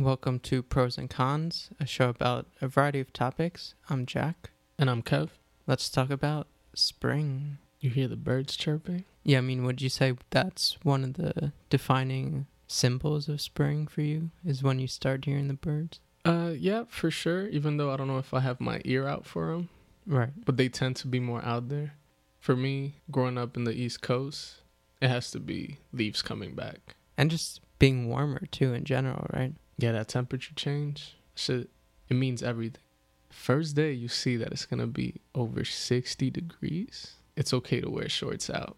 Welcome to Pros and Cons, a show about a variety of topics. I'm Jack. And I'm Kev. Let's talk about spring. You hear the birds chirping? Yeah, I mean, would you say that's one of the defining symbols of spring for you? Is when you start hearing the birds? Uh, yeah, for sure. Even though I don't know if I have my ear out for them, Right. but they tend to be more out there. For me, growing up in the East Coast, it has to be leaves coming back. And just being warmer too in general, right? Yeah, that temperature change, shit, it means everything. First day you see that it's gonna be over 60 degrees, it's okay to wear shorts out,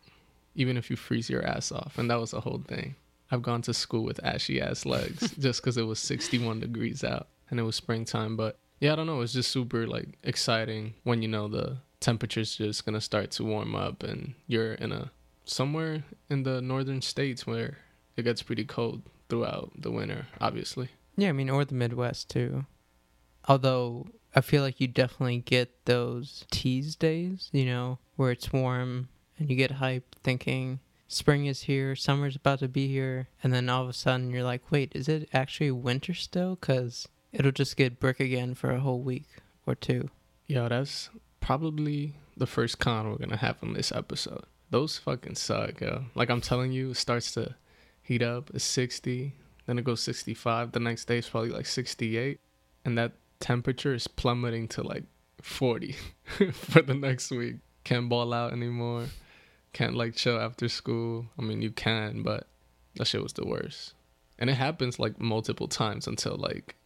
even if you freeze your ass off. And that was the whole thing. I've gone to school with ashy ass legs just because it was 61 degrees out and it was springtime. But yeah, I don't know. It's just super like exciting when you know the temperature's just gonna start to warm up and you're in a somewhere in the northern states where it gets pretty cold throughout the winter, obviously. Yeah, I mean, or the Midwest too. Although I feel like you definitely get those tease days, you know, where it's warm and you get hyped thinking spring is here, summer's about to be here, and then all of a sudden you're like, wait, is it actually winter still? Because it'll just get brick again for a whole week or two. Yo, that's probably the first con we're gonna have on this episode. Those fucking suck, yo. Like I'm telling you, it starts to heat up. It's 60, then it goes 65. The next day it's probably like 68, and that temperature is plummeting to like 40 for the next week. Can't ball out anymore. Can't like chill after school. I mean, you can, but that shit was the worst. And it happens like multiple times until like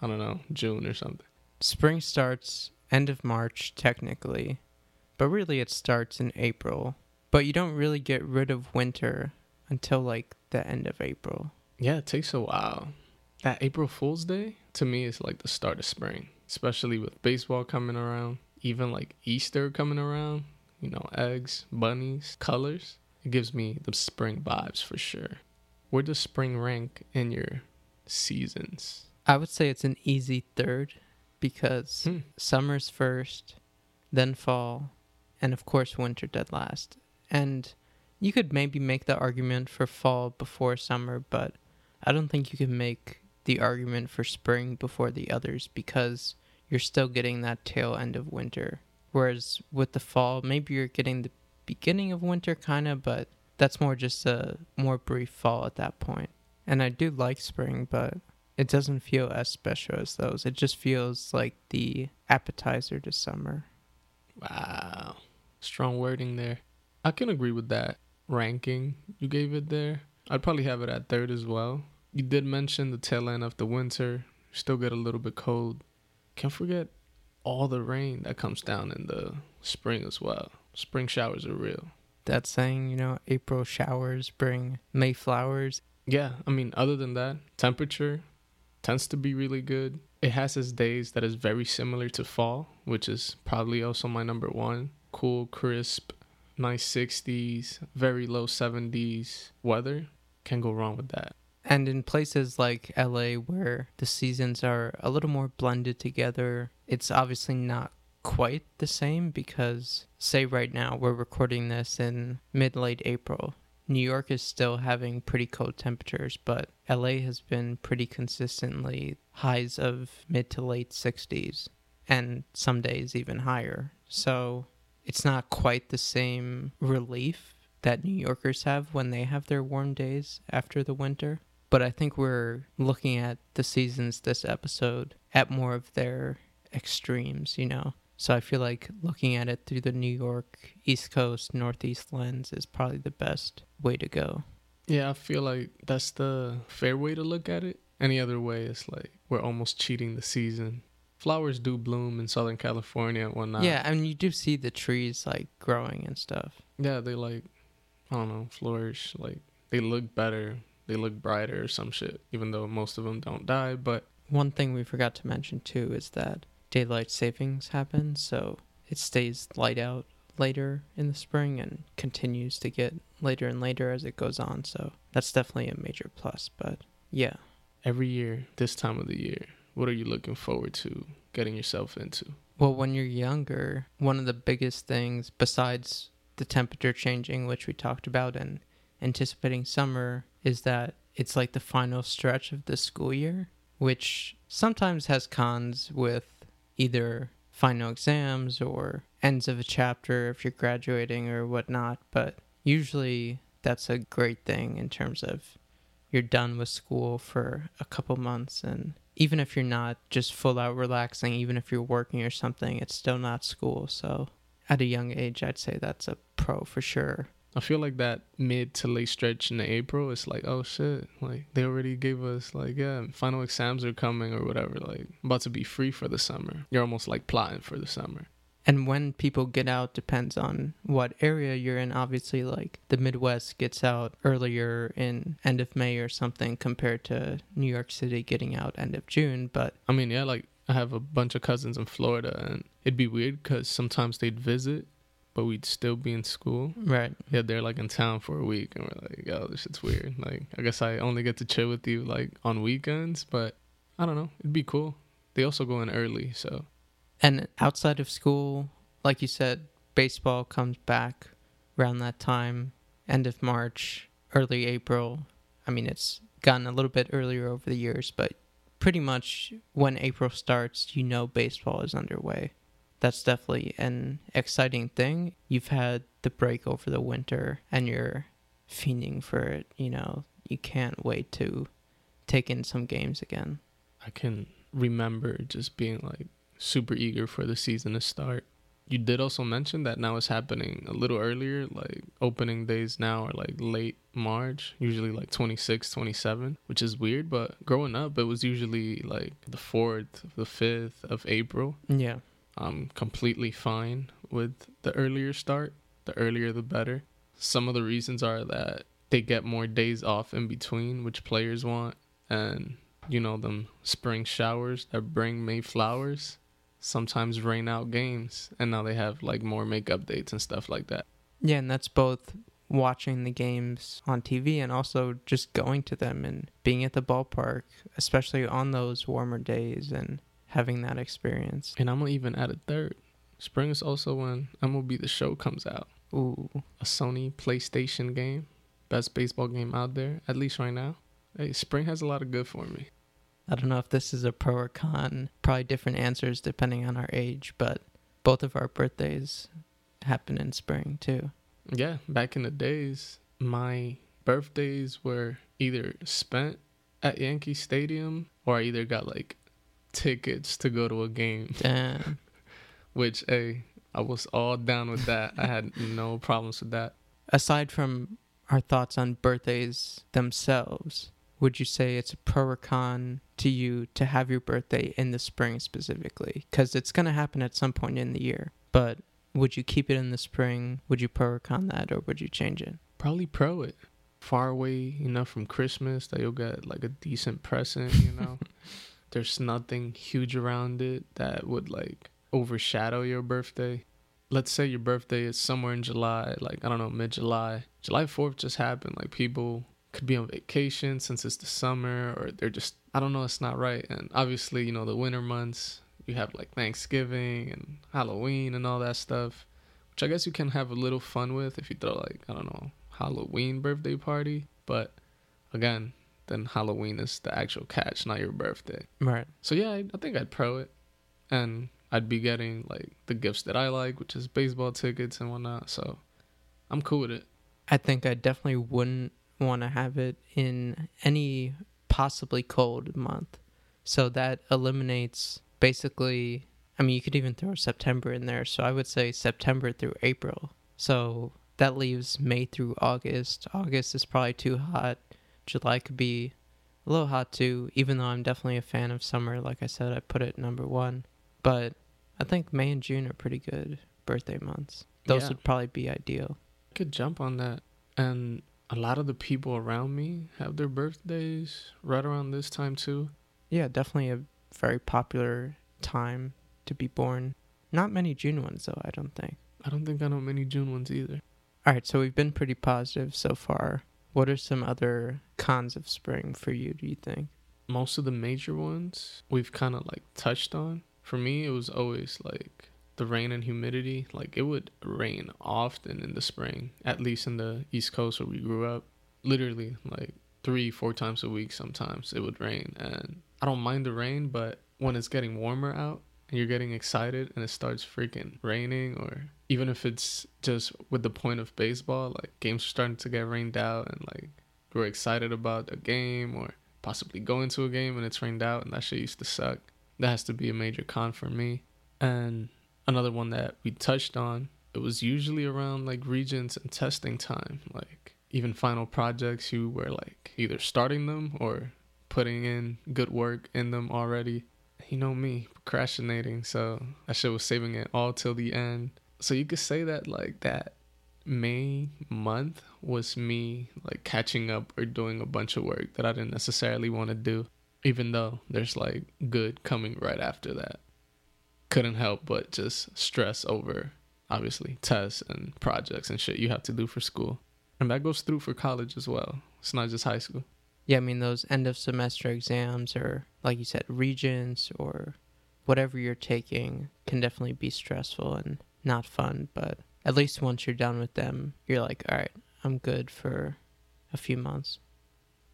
I don't know June or something. Spring starts end of March, technically, but really it starts in April. But you don't really get rid of winter until like the end of April. Yeah, it takes a while. That April Fool's Day to me is like the start of spring, especially with baseball coming around, even like Easter coming around. You know, eggs, bunnies, colors. It gives me the spring vibes for sure. Where does spring rank in your seasons? I would say it's an easy third because Hmm. summer's first, then fall, and of course winter dead last. And you could maybe make the argument for fall before summer, but I don't think you can make the argument for spring before the others because you're still getting that tail end of winter. Whereas with the fall, maybe you're getting the beginning of winter kind of, but that's more just a more brief fall at that point. And I do like spring, but it doesn't feel as special as those. It just feels like the appetizer to summer. Wow. Strong wording there. I can agree with that ranking you gave it there. I'd probably have it at third as well. You did mention the tail end of the winter. Still get a little bit cold. Can't forget all the rain that comes down in the spring as well. Spring showers are real. That saying, you know, April showers bring May flowers. Yeah, I mean, other than that, temperature tends to be really good. It has its days that is very similar to fall, which is probably also my number one. Cool, crisp, nice 60s, very low 70s weather. Can't go wrong with that. And in places like LA where the seasons are a little more blended together, it's obviously not quite the same because, say, right now we're recording this in mid late April. New York is still having pretty cold temperatures, but LA has been pretty consistently highs of mid to late 60s and some days even higher. So it's not quite the same relief that New Yorkers have when they have their warm days after the winter. But I think we're looking at the seasons this episode at more of their extremes, you know? So I feel like looking at it through the New York, East Coast, Northeast lens is probably the best way to go. Yeah, I feel like that's the fair way to look at it. Any other way, it's like we're almost cheating the season. Flowers do bloom in Southern California and whatnot. Yeah, I mean, you do see the trees like growing and stuff. Yeah, they like, I don't know, flourish. Like, they look better. They look brighter or some shit, even though most of them don't die. But One thing we forgot to mention too is that daylight savings happens, so it stays light out later in the spring and continues to get later and later as it goes on. So that's definitely a major plus. But yeah, every year, this time of the year, what are you looking forward to getting yourself into? well, when you're younger, one of the biggest things besides the temperature changing, which we talked about, and anticipating summer, is that it's like the final stretch of the school year. which sometimes has cons with either final exams or ends of a chapter if you're graduating or whatnot. But usually that's a great thing in terms of you're done with school for a couple months and even if you're not just full out relaxing even if you're working or something it's still not school so at a young age i'd say that's a pro for sure I feel like that mid to late stretch in April, it's like, oh shit, like they already gave us like, yeah, final exams are coming or whatever, like about to be free for the summer. You're almost like plotting for the summer. And when people get out depends on what area you're in obviously like the midwest gets out earlier in end of may or something compared to new york city getting out end of june but I mean, yeah, like I have a bunch of cousins in Florida, and it'd be weird because sometimes they'd visit, but we'd still be in school. right Yeah, they're like in town for a week, and we're like, yo, this shit's weird. Like, I guess I only get to chill with you like on weekends, but I don't know, it'd be cool. They also go in early, so And outside of school, like you said, baseball comes back around that time, end of March, early April. I mean, it's gotten a little bit earlier over the years, but pretty much when April starts, you know baseball is underway. That's definitely an exciting thing. You've had the break over the winter and you're fiending for it, you know, you can't wait to take in some games again. I can remember just being like super eager for the season to start. You did also mention that now it's happening a little earlier, like opening days now are like late March, usually like 26, 27, which is weird, but growing up it was usually like the 4th, the 5th of April. Yeah. I'm completely fine with the earlier start. The earlier the better. Some of the reasons are that they get more days off in between, which players want, and you know them spring showers that bring May flowers sometimes rain out games, and now they have like more make updates and stuff like that. Yeah, and that's both watching the games on TV and also just going to them and being at the ballpark, especially on those warmer days and having that experience. And I'm gonna even add a third. Spring is also when MLB The Show comes out, Ooh, a Sony PlayStation game, best baseball game out there, at least right now. Hey, spring has a lot of good for me. I don't know if this is a pro or con. Probably different answers depending on our age, but both of our birthdays happen in spring too. Yeah, back in the days, my birthdays were either spent at Yankee Stadium or I either got like tickets to go to a game, Damn. which, hey, I was all down with that. I had no problems with that. Aside from our thoughts on birthdays themselves, would you say it's a pro or con to you to have your birthday in the spring specifically? Because it's going to happen at some point in the year. But would you keep it in the spring? Would you pro or con that, or would you change it? Probably pro it. Far away enough from Christmas that you'll get like a decent present, you know? There's nothing huge around it that would like overshadow your birthday. Let's say your birthday is somewhere in July, like I don't know, mid July. July 4th just happened. Like people could be on vacation since it's the summer or they're just I don't know, it's not right. And obviously, you know, the winter months, you have like Thanksgiving and Halloween and all that stuff, which I guess you can have a little fun with if you throw like, I don't know, Halloween birthday party, but again, then Halloween is the actual catch, not your birthday. Right. So yeah, I, I think I'd pro it, and I'd be getting like the gifts that I like, which is baseball tickets and whatnot. So I'm cool with it. I think I definitely wouldn't want to have it in any possibly cold month. So that eliminates basically, I mean, you could even throw September in there. So I would say September through April. So that leaves May through August. August is probably too hot. July could be a little hot too, even though I'm definitely a fan of summer. Like I said, I put it number one. But I think May and June are pretty good birthday months. Those Yeah. would probably be ideal. Could jump on that, and a lot of the people around me have their birthdays right around this time too. Yeah, definitely a very popular time to be born. Not many June ones, though, I don't think. I don't think I know many June ones either. All right, so we've been pretty positive so far. What are some other cons of spring for you, do you think? Most of the major ones we've kind of like touched on. For me, it was always like the rain and humidity. Like it would rain often in the spring, at least in the East Coast where we grew up. Literally, like three, four times a week sometimes it would rain. And I don't mind the rain, but when it's getting warmer out and you're getting excited and it starts freaking raining, or even if it's just with the point of baseball, like games are starting to get rained out and like we're excited about a game or possibly going to a game and it's rained out and that shit used to suck. That has to be a major con for me. And another one that we touched on, it was usually around like regents and testing time. Like even final projects, you were like either starting them or putting in good work in them already. You know me, procrastinating, so that shit was saving it all till the end. So you could say that like that May month was me like catching up or doing a bunch of work that I didn't necessarily want to do, even though there's like good coming right after that. Couldn't help but just stress over obviously tests and projects and shit you have to do for school. And that goes through for college as well. It's not just high school. Yeah, I mean those end of semester exams or like you said regents or whatever you're taking can definitely be stressful and not fun, but at least once you're done with them, you're like, all right, I'm good for a few months.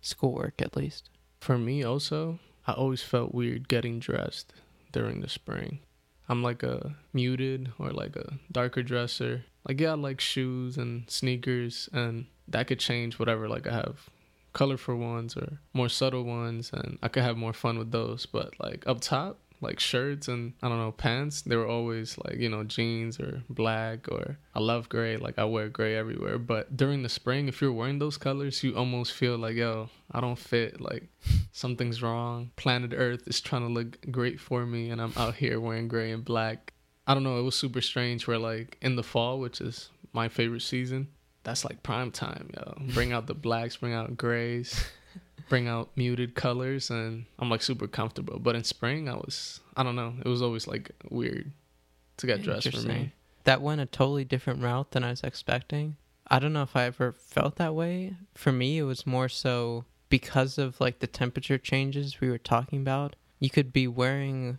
Schoolwork, at least. For me, also, I always felt weird getting dressed during the spring. I'm like a muted or like a darker dresser. Like, yeah, I like shoes and sneakers, and that could change whatever. Like, I have colorful ones or more subtle ones, and I could have more fun with those. But, like, up top, like shirts and I don't know pants. They were always like you know jeans or black or I love gray. Like I wear gray everywhere. But during the spring, if you're wearing those colors, you almost feel like yo, I don't fit. Like something's wrong. Planet Earth is trying to look great for me, and I'm out here wearing gray and black. I don't know. It was super strange. Where like in the fall, which is my favorite season, that's like prime time, yo. Bring out the blacks, bring out grays bring out muted colors and I'm like super comfortable. But in spring, I was, I don't know, it was always like weird to get dressed for me. That went a totally different route than I was expecting. I don't know if I ever felt that way. For me, it was more so because of like the temperature changes we were talking about. You could be wearing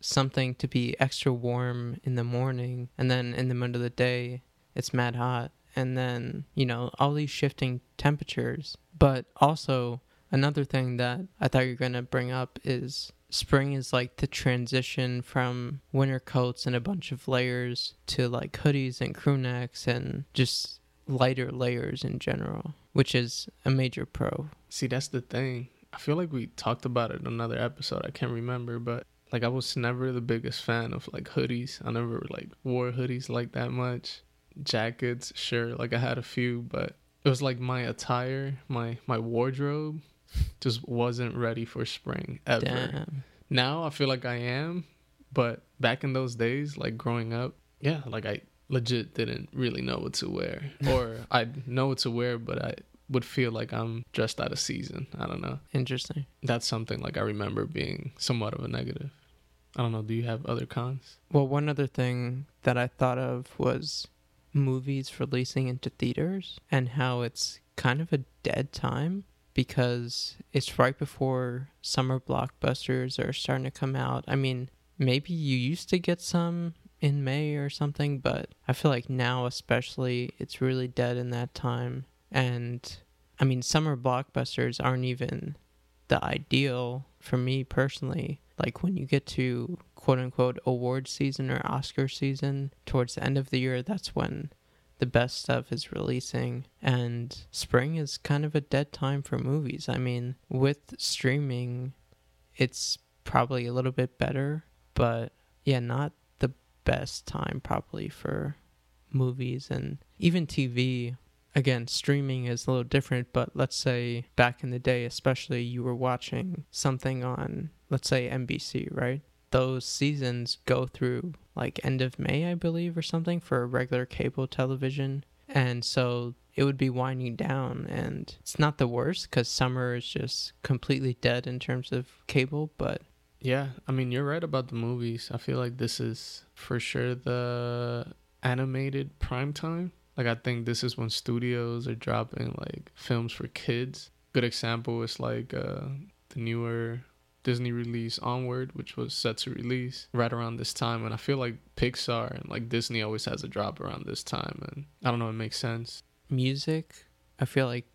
something to be extra warm in the morning, and then in the middle of the day, it's mad hot. And then, you know, all these shifting temperatures. But also, Another thing that I thought you were going to bring up is spring is like the transition from winter coats and a bunch of layers to like hoodies and crew necks and just lighter layers in general, which is a major pro. See, that's the thing. I feel like we talked about it in another episode. I can't remember, but like I was never the biggest fan of like hoodies. I never like wore hoodies like that much. Jackets, sure, like I had a few, but it was like my attire, my my wardrobe just wasn't ready for spring ever. Damn. Now I feel like I am, but back in those days, like growing up, yeah, like I legit didn't really know what to wear, or I know what to wear, but I would feel like I'm dressed out of season. I don't know. Interesting. That's something like I remember being somewhat of a negative. I don't know. Do you have other cons? Well, one other thing that I thought of was movies releasing into theaters and how it's kind of a dead time because it's right before summer blockbusters are starting to come out. I mean, maybe you used to get some in May or something, but I feel like now, especially, it's really dead in that time. And I mean, summer blockbusters aren't even the ideal for me personally. Like when you get to quote unquote award season or Oscar season towards the end of the year, that's when the best stuff is releasing and spring is kind of a dead time for movies. I mean, with streaming, it's probably a little bit better, but yeah, not the best time probably for movies and even TV. Again, streaming is a little different, but let's say back in the day, especially you were watching something on, let's say NBC, right? Those seasons go through like end of May, I believe, or something for regular cable television. And so it would be winding down. And it's not the worst because summer is just completely dead in terms of cable. But yeah, I mean, you're right about the movies. I feel like this is for sure the animated prime time. Like, I think this is when studios are dropping like films for kids. Good example is like uh, the newer Disney release Onward, which was set to release right around this time. And I feel like Pixar and like Disney always has a drop around this time. And I don't know, it makes sense. Music, I feel like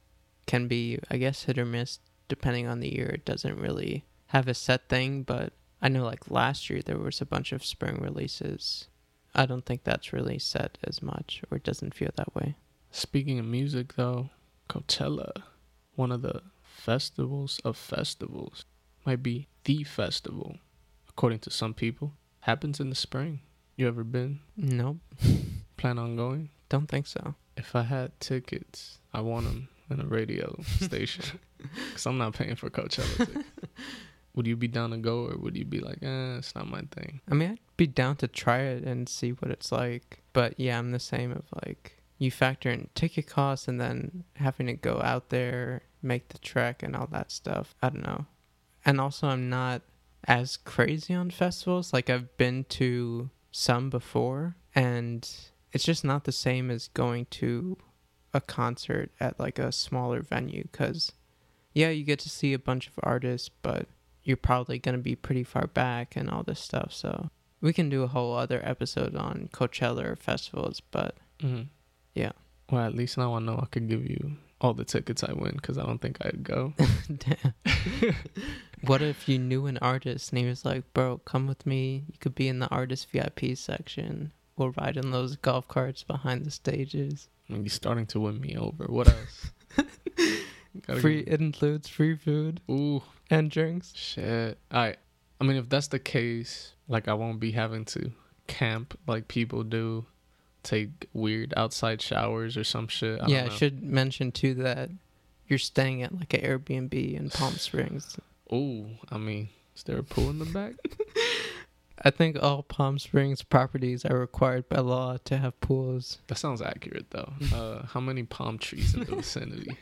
can be, I guess, hit or miss depending on the year. It doesn't really have a set thing, but I know like last year there was a bunch of spring releases. I don't think that's really set as much, or it doesn't feel that way. Speaking of music, though, Coachella, one of the festivals of festivals, might be the festival, according to some people, happens in the spring. You ever been? Nope, Plan on going? don't think so. If I had tickets, I want them in a radio station because I'm not paying for Coachella. would you be down to go, or would you be like, eh, it's not my thing? I mean, I'd be down to try it and see what it's like. But yeah, I'm the same of like you factor in ticket costs and then having to go out there, make the trek and all that stuff. I don't know. And also I'm not as crazy on festivals. Like I've been to some before and it's just not the same as going to a concert at like a smaller venue cuz yeah, you get to see a bunch of artists, but you're probably going to be pretty far back and all this stuff. So we can do a whole other episode on Coachella or festivals, but Mm-hmm. Yeah. Well, at least now I know I could give you all the tickets I win because I don't think I'd go. damn. what if you knew an artist and he was like, bro, come with me. You could be in the artist VIP section. We'll ride in those golf carts behind the stages. I mean, you're starting to win me over. What else? Free, it includes free food Ooh, and drinks. shit. I, I mean, if that's the case, like I won't be having to camp like people do, take weird outside showers or some shit. I yeah, I don't know. should mention too that you're staying at like an Airbnb in Palm Springs. Ooh, I mean, is there a pool in the back? I think all Palm Springs properties are required by law to have pools. That sounds accurate though. Uh, how many palm trees in the vicinity?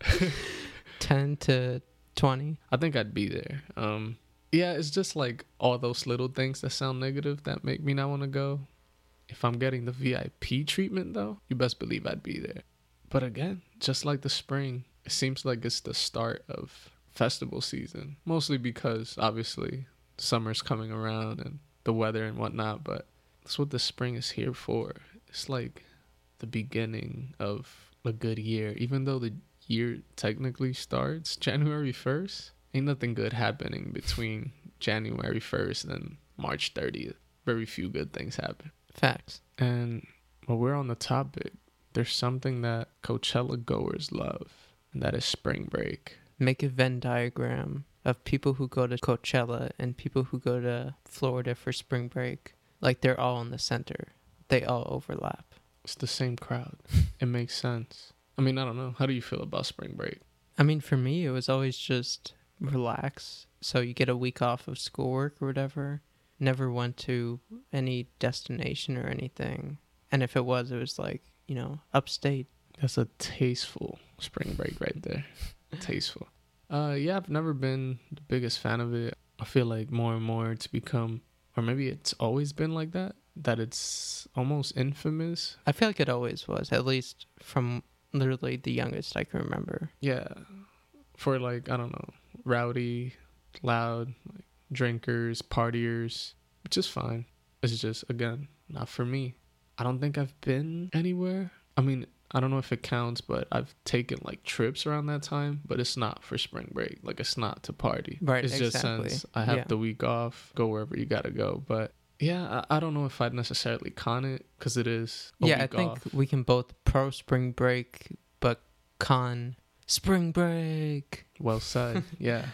10 to 20. I think I'd be there. Um, yeah, it's just like all those little things that sound negative that make me not want to go. If I'm getting the VIP treatment though, you best believe I'd be there. But again, just like the spring, it seems like it's the start of festival season. Mostly because obviously summer's coming around and the weather and whatnot, but that's what the spring is here for. It's like the beginning of a good year. Even though the year technically starts January 1st, ain't nothing good happening between January 1st and March 30th. Very few good things happen. Facts. And while we're on the topic, there's something that Coachella goers love, and that is spring break. Make a Venn diagram of people who go to Coachella and people who go to Florida for spring break. Like they're all in the center, they all overlap. It's the same crowd. It makes sense. I mean, I don't know. How do you feel about spring break? I mean, for me, it was always just relax. So you get a week off of schoolwork or whatever. Never went to any destination or anything. And if it was, it was like, you know, upstate. That's a tasteful spring break right there. tasteful. Uh yeah, I've never been the biggest fan of it. I feel like more and more it's become or maybe it's always been like that, that it's almost infamous. I feel like it always was, at least from literally the youngest I can remember. Yeah. For like, I don't know, rowdy, loud, like drinkers, partiers, which is fine. It's just again, not for me. I don't think I've been anywhere. I mean, I don't know if it counts, but I've taken like trips around that time, but it's not for spring break. Like it's not to party. Right, It's just since I have Yeah. the week off, go wherever you gotta go. But yeah, I, I don't know if I'd necessarily con it because it is. A yeah, I think off. we can both pro spring break, but con spring break. Well said. yeah,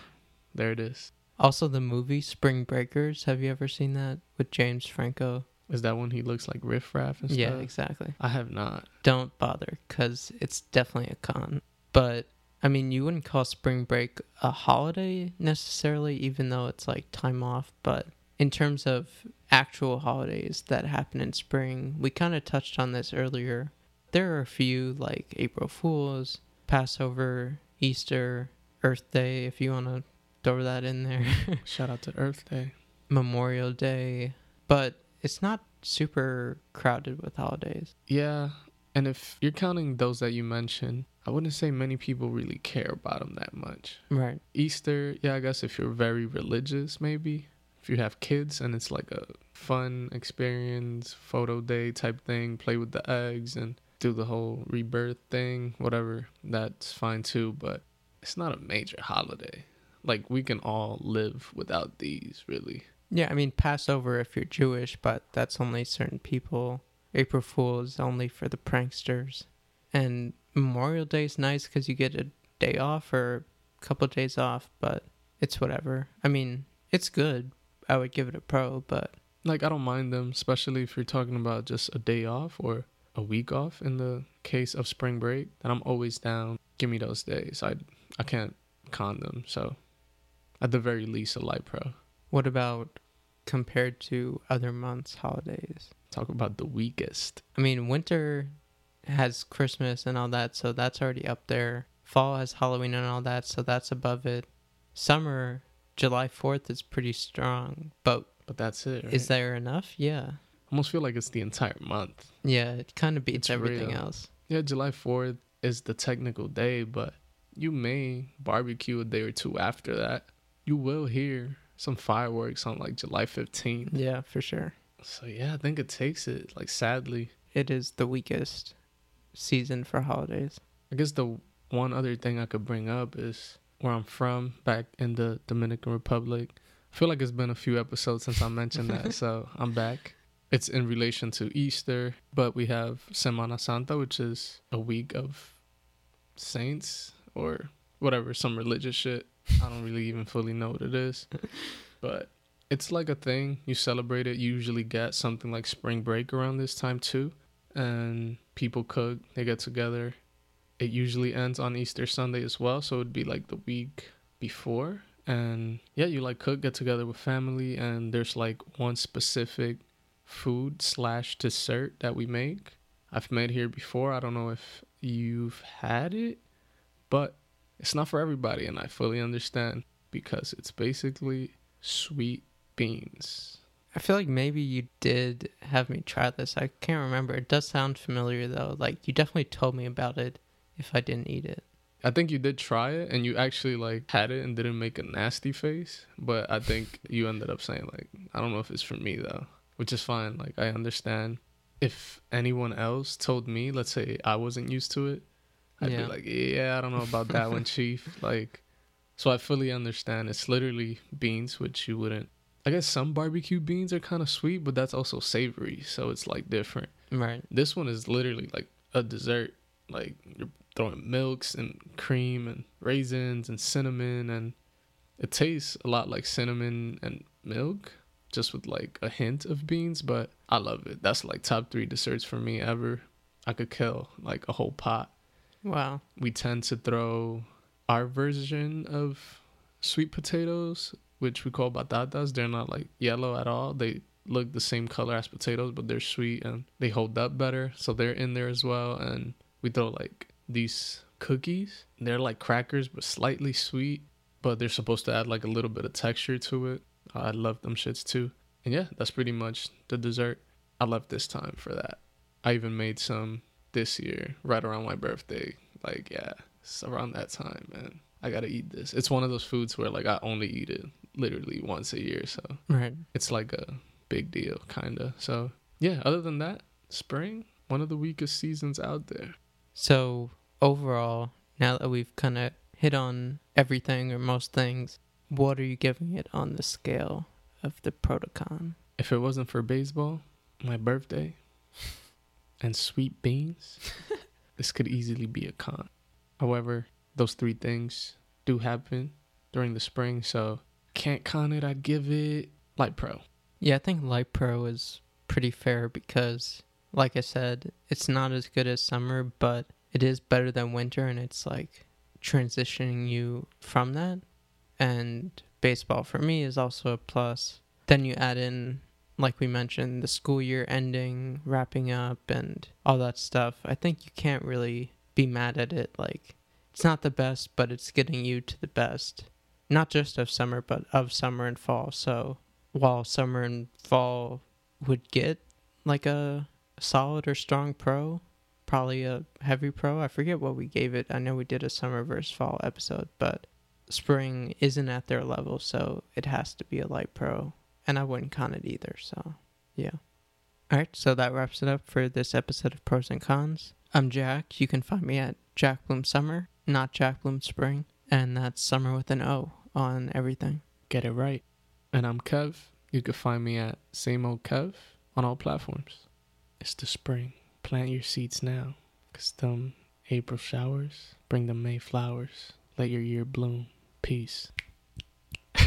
there it is. Also, the movie Spring Breakers. Have you ever seen that with James Franco? Is that when he looks like riff raff and stuff? Yeah, exactly. I have not. Don't bother, because it's definitely a con. But, I mean, you wouldn't call spring break a holiday necessarily, even though it's like time off. But in terms of actual holidays that happen in spring, we kind of touched on this earlier. There are a few like April Fools, Passover, Easter, Earth Day, if you want to throw that in there. Shout out to Earth Day. Memorial Day, but it's not super crowded with holidays. Yeah, and if you're counting those that you mentioned, I wouldn't say many people really care about them that much. Right. Easter, yeah, I guess if you're very religious, maybe. If you have kids and it's like a fun experience, photo day type thing, play with the eggs and do the whole rebirth thing, whatever, that's fine too, but it's not a major holiday. Like we can all live without these, really. Yeah, I mean Passover if you're Jewish, but that's only certain people. April Fool is only for the pranksters, and Memorial Day is nice because you get a day off or a couple of days off, but it's whatever. I mean, it's good. I would give it a pro, but Like I don't mind them, especially if you're talking about just a day off or a week off in the case of spring break. Then I'm always down. Give me those days. I I can't con them. So at the very least, a light pro. what about compared to other months' holidays? Talk about the weakest. I mean, winter has Christmas and all that, so that's already up there. Fall has Halloween and all that, so that's above it. Summer, July 4th is pretty strong, but But that's it. Right? is there enough? Yeah. almost feel like it's the entire month. Yeah, it kind of beats It's everything real. else. Yeah, July 4th is the technical day, but you may barbecue a day or two after that. You will hear some fireworks on like July 15th. Yeah, for sure. So yeah, I think it takes it. Like sadly, It is the weakest season for holidays. I guess the one other thing I could bring up is where I'm from, back in the Dominican Republic. I feel like it's been a few episodes since I mentioned that, so I'm back. It's in relation to Easter, but we have Semana Santa, which is a week of saints or whatever, some religious shit. I don't really even fully know what it is, but it's like a thing. You celebrate it. You usually get something like spring break around this time too, and people cook. They get together. It usually ends on Easter Sunday as well, so it'd be like the week before. And yeah, you like cook, get together with family, and there's like one specific food slash dessert that we make. I've made here before. I don't know if you've had it, but it's not for everybody, and I fully understand because it's basically sweet beans. I feel like maybe you did have me try this. I can't remember. It does sound familiar though. Like you definitely told me about it if I didn't eat it. I think you did try it and you actually like had it and didn't make a nasty face, but I think you ended up saying like I don't know if it's for me though, which is fine. Like I understand. If anyone else told me, let's say I wasn't used to it, I'd Yeah. be like, yeah, I don't know about that one, chief. Like, so I fully understand. It's literally beans, which you wouldn't. I guess some barbecue beans are kind of sweet, but that's also savory, so it's like different. Right. This one is literally like a dessert. Like you're throwing milks and cream and raisins and cinnamon and it tastes a lot like cinnamon and milk just with like a hint of beans, but I love it. That's like top 3 desserts for me ever. I could kill like a whole pot. Wow. We tend to throw our version of sweet potatoes, which we call batatas. They're not like yellow at all. They look the same color as potatoes, but they're sweet and they hold up better. So they're in there as well. And we throw like these cookies. They're like crackers, but slightly sweet. But they're supposed to add like a little bit of texture to it. I love them shits too. And yeah, that's pretty much the dessert. I left this time for that. I even made some this year, right around my birthday. Like, yeah, it's around that time, man. I gotta eat this. It's one of those foods where like I only eat it literally once a year, so Right. it's like a big deal, kinda. So yeah, other than that, spring, one of the weakest seasons out there. So overall, now that we've kind of hit on everything or most things, what are you giving it on the scale of the protocon? If it wasn't for baseball, my birthday, and sweet beans, this could easily be a con. However, those three things do happen during the spring, so can't con it. I'd give it light pro. Yeah, I think light pro is pretty fair because, like I said, it's not as good as summer, but it is better than winter, and it's like transitioning you from that. And baseball for me is also a plus. Then you add in, like we mentioned, the school year ending, wrapping up, and all that stuff. I think you can't really be mad at it. Like, it's not the best, but it's getting you to the best. Not just of summer, but of summer and fall. So, while summer and fall would get like a solid or strong pro, probably a heavy pro. I forget what we gave it. I know we did a summer versus fall episode, but spring isn't at their level, so it has to be a light pro. And I wouldn't con it either, so yeah. All right, so that wraps it up for this episode of Pros and Cons. I'm Jack. You can find me at Jack Bloom Summer, not Jack Bloom Spring, and that's Summer with an O on everything. Get it right. And I'm Kev. You can find me at same old Kev on all platforms. It's the spring. Plant your seeds now, 'cause them April showers bring the May flowers. Let your year bloom. Peace.